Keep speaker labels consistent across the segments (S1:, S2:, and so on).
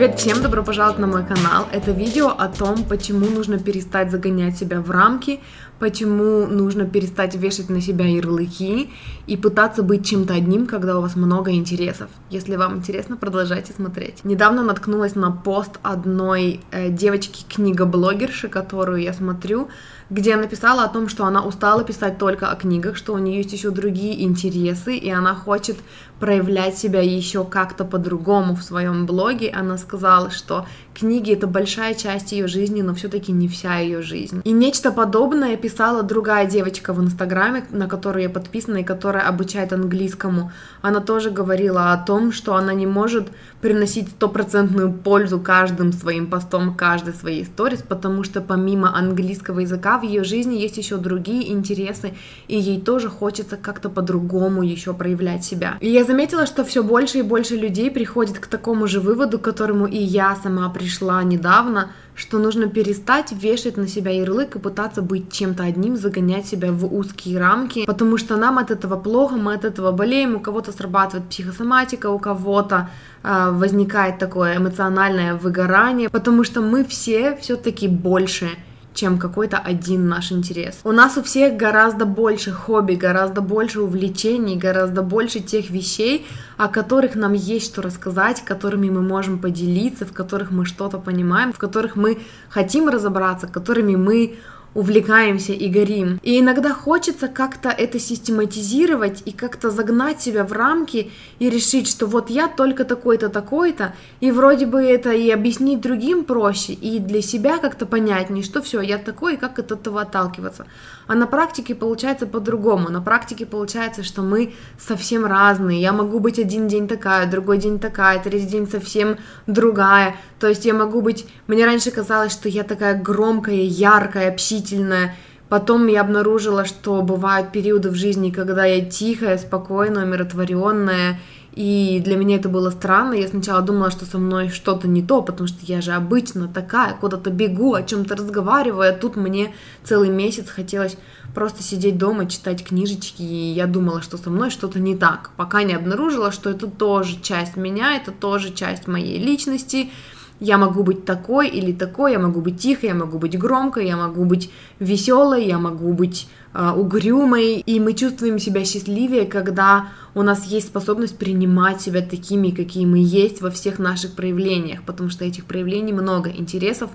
S1: Привет всем, добро пожаловать на мой канал. Это видео о том, почему нужно перестать загонять себя в рамки, почему нужно перестать вешать на себя ярлыки и пытаться быть чем-то одним, когда у вас много интересов. Если вам интересно, продолжайте смотреть. Недавно наткнулась на пост одной э, девочки-книгоблогерши, которую я смотрю, где написала о том, что она устала писать только о книгах, что у нее есть еще другие интересы, и она хочет проявлять себя еще как-то по-другому в своем блоге. Она сказала, что книги это большая часть ее жизни, но все-таки не вся ее жизнь. И нечто подобное писала другая девочка в Инстаграме, на которую я подписана и которая обучает английскому. Она тоже говорила о том, что она не может приносить стопроцентную пользу каждым своим постом, каждой своей сторис, потому что помимо английского языка в ее жизни есть еще другие интересы, и ей тоже хочется как-то по-другому еще проявлять себя. И я заметила, что все больше и больше людей приходит к такому же выводу, к и я сама пришла недавно, что нужно перестать вешать на себя ярлык и пытаться быть чем-то одним, загонять себя в узкие рамки, потому что нам от этого плохо, мы от этого болеем, у кого-то срабатывает психосоматика, у кого-то э, возникает такое эмоциональное выгорание, потому что мы все все-таки больше чем какой-то один наш интерес. У нас у всех гораздо больше хобби, гораздо больше увлечений, гораздо больше тех вещей, о которых нам есть что рассказать, которыми мы можем поделиться, в которых мы что-то понимаем, в которых мы хотим разобраться, которыми мы увлекаемся и горим. И иногда хочется как-то это систематизировать и как-то загнать себя в рамки и решить, что вот я только такой-то, такой-то, и вроде бы это и объяснить другим проще, и для себя как-то понятнее, что все, я такой, как от этого отталкиваться. А на практике получается по-другому. На практике получается, что мы совсем разные. Я могу быть один день такая, другой день такая, третий день совсем другая. То есть я могу быть... Мне раньше казалось, что я такая громкая, яркая, общительная, Потом я обнаружила, что бывают периоды в жизни, когда я тихая, спокойная, умиротворенная, и для меня это было странно. Я сначала думала, что со мной что-то не то, потому что я же обычно такая, куда-то бегу, о чем-то разговариваю, а тут мне целый месяц хотелось просто сидеть дома, читать книжечки, и я думала, что со мной что-то не так, пока не обнаружила, что это тоже часть меня, это тоже часть моей личности, я могу быть такой или такой, я могу быть тихой, я могу быть громкой, я могу быть веселой, я могу быть э, угрюмой, и мы чувствуем себя счастливее, когда у нас есть способность принимать себя такими, какие мы есть во всех наших проявлениях, потому что этих проявлений много, интересов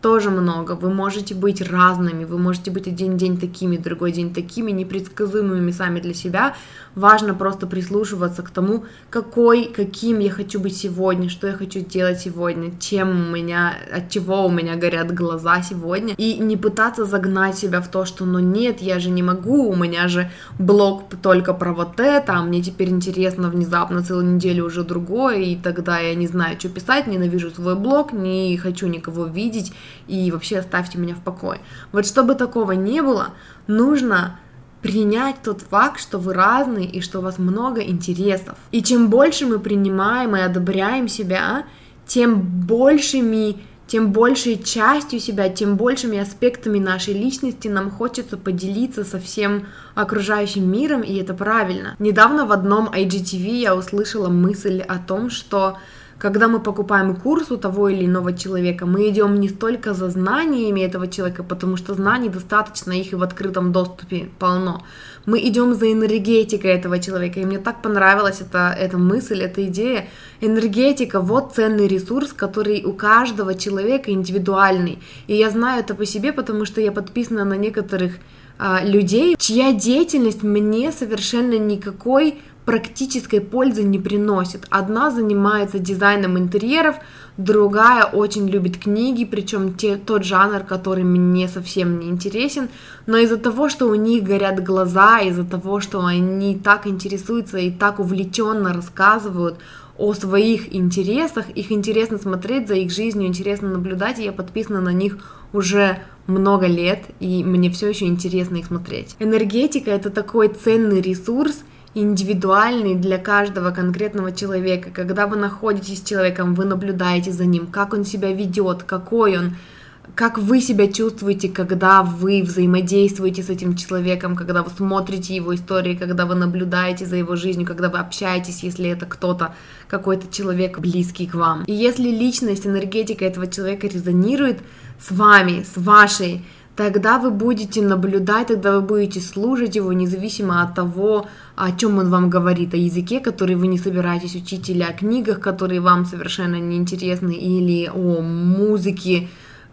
S1: тоже много. Вы можете быть разными, вы можете быть один день такими, другой день такими, непредсказуемыми сами для себя. Важно просто прислушиваться к тому, какой, каким я хочу быть сегодня, что я хочу делать сегодня, чем у меня, от чего у меня горят глаза сегодня. И не пытаться загнать себя в то, что ну нет, я же не могу, у меня же блог только про вот это, а мне теперь интересно внезапно целую неделю уже другое, и тогда я не знаю, что писать, ненавижу свой блог, не хочу никого видеть, и вообще оставьте меня в покое. Вот чтобы такого не было, нужно принять тот факт, что вы разные и что у вас много интересов. И чем больше мы принимаем и одобряем себя, тем большими тем большей частью себя, тем большими аспектами нашей личности нам хочется поделиться со всем окружающим миром, и это правильно. Недавно в одном IGTV я услышала мысль о том, что когда мы покупаем курс у того или иного человека, мы идем не столько за знаниями этого человека, потому что знаний достаточно, их и в открытом доступе полно. Мы идем за энергетикой этого человека. И мне так понравилась эта, эта мысль, эта идея. Энергетика – вот ценный ресурс, который у каждого человека индивидуальный. И я знаю это по себе, потому что я подписана на некоторых а, людей, чья деятельность мне совершенно никакой практической пользы не приносит. Одна занимается дизайном интерьеров, другая очень любит книги, причем те, тот жанр, который мне совсем не интересен, но из-за того, что у них горят глаза, из-за того, что они так интересуются и так увлеченно рассказывают о своих интересах, их интересно смотреть за их жизнью, интересно наблюдать, и я подписана на них уже много лет, и мне все еще интересно их смотреть. Энергетика это такой ценный ресурс, индивидуальный для каждого конкретного человека. Когда вы находитесь с человеком, вы наблюдаете за ним, как он себя ведет, какой он, как вы себя чувствуете, когда вы взаимодействуете с этим человеком, когда вы смотрите его истории, когда вы наблюдаете за его жизнью, когда вы общаетесь, если это кто-то, какой-то человек близкий к вам. И если личность, энергетика этого человека резонирует с вами, с вашей, тогда вы будете наблюдать, тогда вы будете слушать его, независимо от того, о чем он вам говорит, о языке, который вы не собираетесь учить, или о книгах, которые вам совершенно не интересны, или о музыке,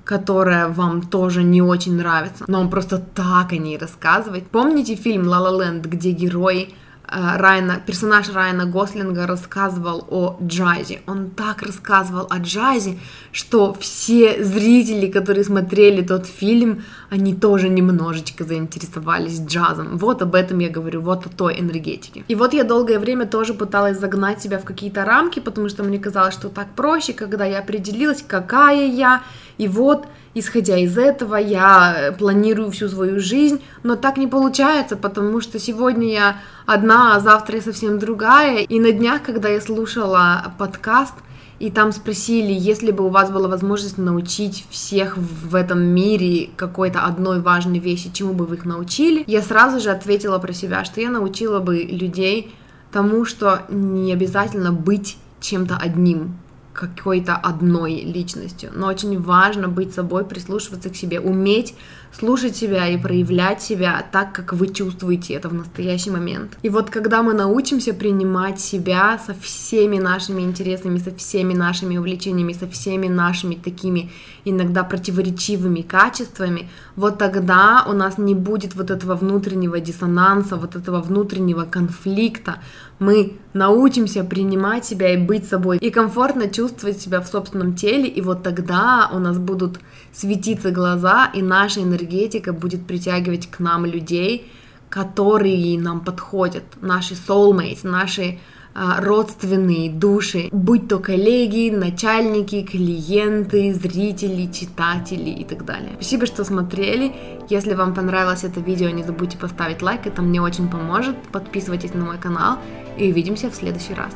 S1: которая вам тоже не очень нравится, но он просто так о ней рассказывает. Помните фильм «Ла Ла Ленд», где герой Э, Райана, персонаж Райана Гослинга рассказывал о джазе. Он так рассказывал о джазе, что все зрители, которые смотрели тот фильм, они тоже немножечко заинтересовались джазом. Вот об этом я говорю, вот о той энергетике. И вот я долгое время тоже пыталась загнать себя в какие-то рамки, потому что мне казалось, что так проще, когда я определилась, какая я, и вот исходя из этого, я планирую всю свою жизнь, но так не получается, потому что сегодня я одна, а завтра я совсем другая. И на днях, когда я слушала подкаст, и там спросили, если бы у вас была возможность научить всех в этом мире какой-то одной важной вещи, чему бы вы их научили, я сразу же ответила про себя, что я научила бы людей тому, что не обязательно быть чем-то одним, какой-то одной личностью, но очень важно быть собой, прислушиваться к себе, уметь слушать себя и проявлять себя так, как вы чувствуете это в настоящий момент. И вот когда мы научимся принимать себя со всеми нашими интересами, со всеми нашими увлечениями, со всеми нашими такими иногда противоречивыми качествами, вот тогда у нас не будет вот этого внутреннего диссонанса, вот этого внутреннего конфликта. Мы научимся принимать себя и быть собой, и комфортно чувствовать себя в собственном теле, и вот тогда у нас будут светиться глаза, и наша энергетика будет притягивать к нам людей, которые нам подходят, наши soulmates, наши а, родственные души, будь то коллеги, начальники, клиенты, зрители, читатели и так далее. Спасибо, что смотрели. Если вам понравилось это видео, не забудьте поставить лайк, это мне очень поможет. Подписывайтесь на мой канал и увидимся в следующий раз.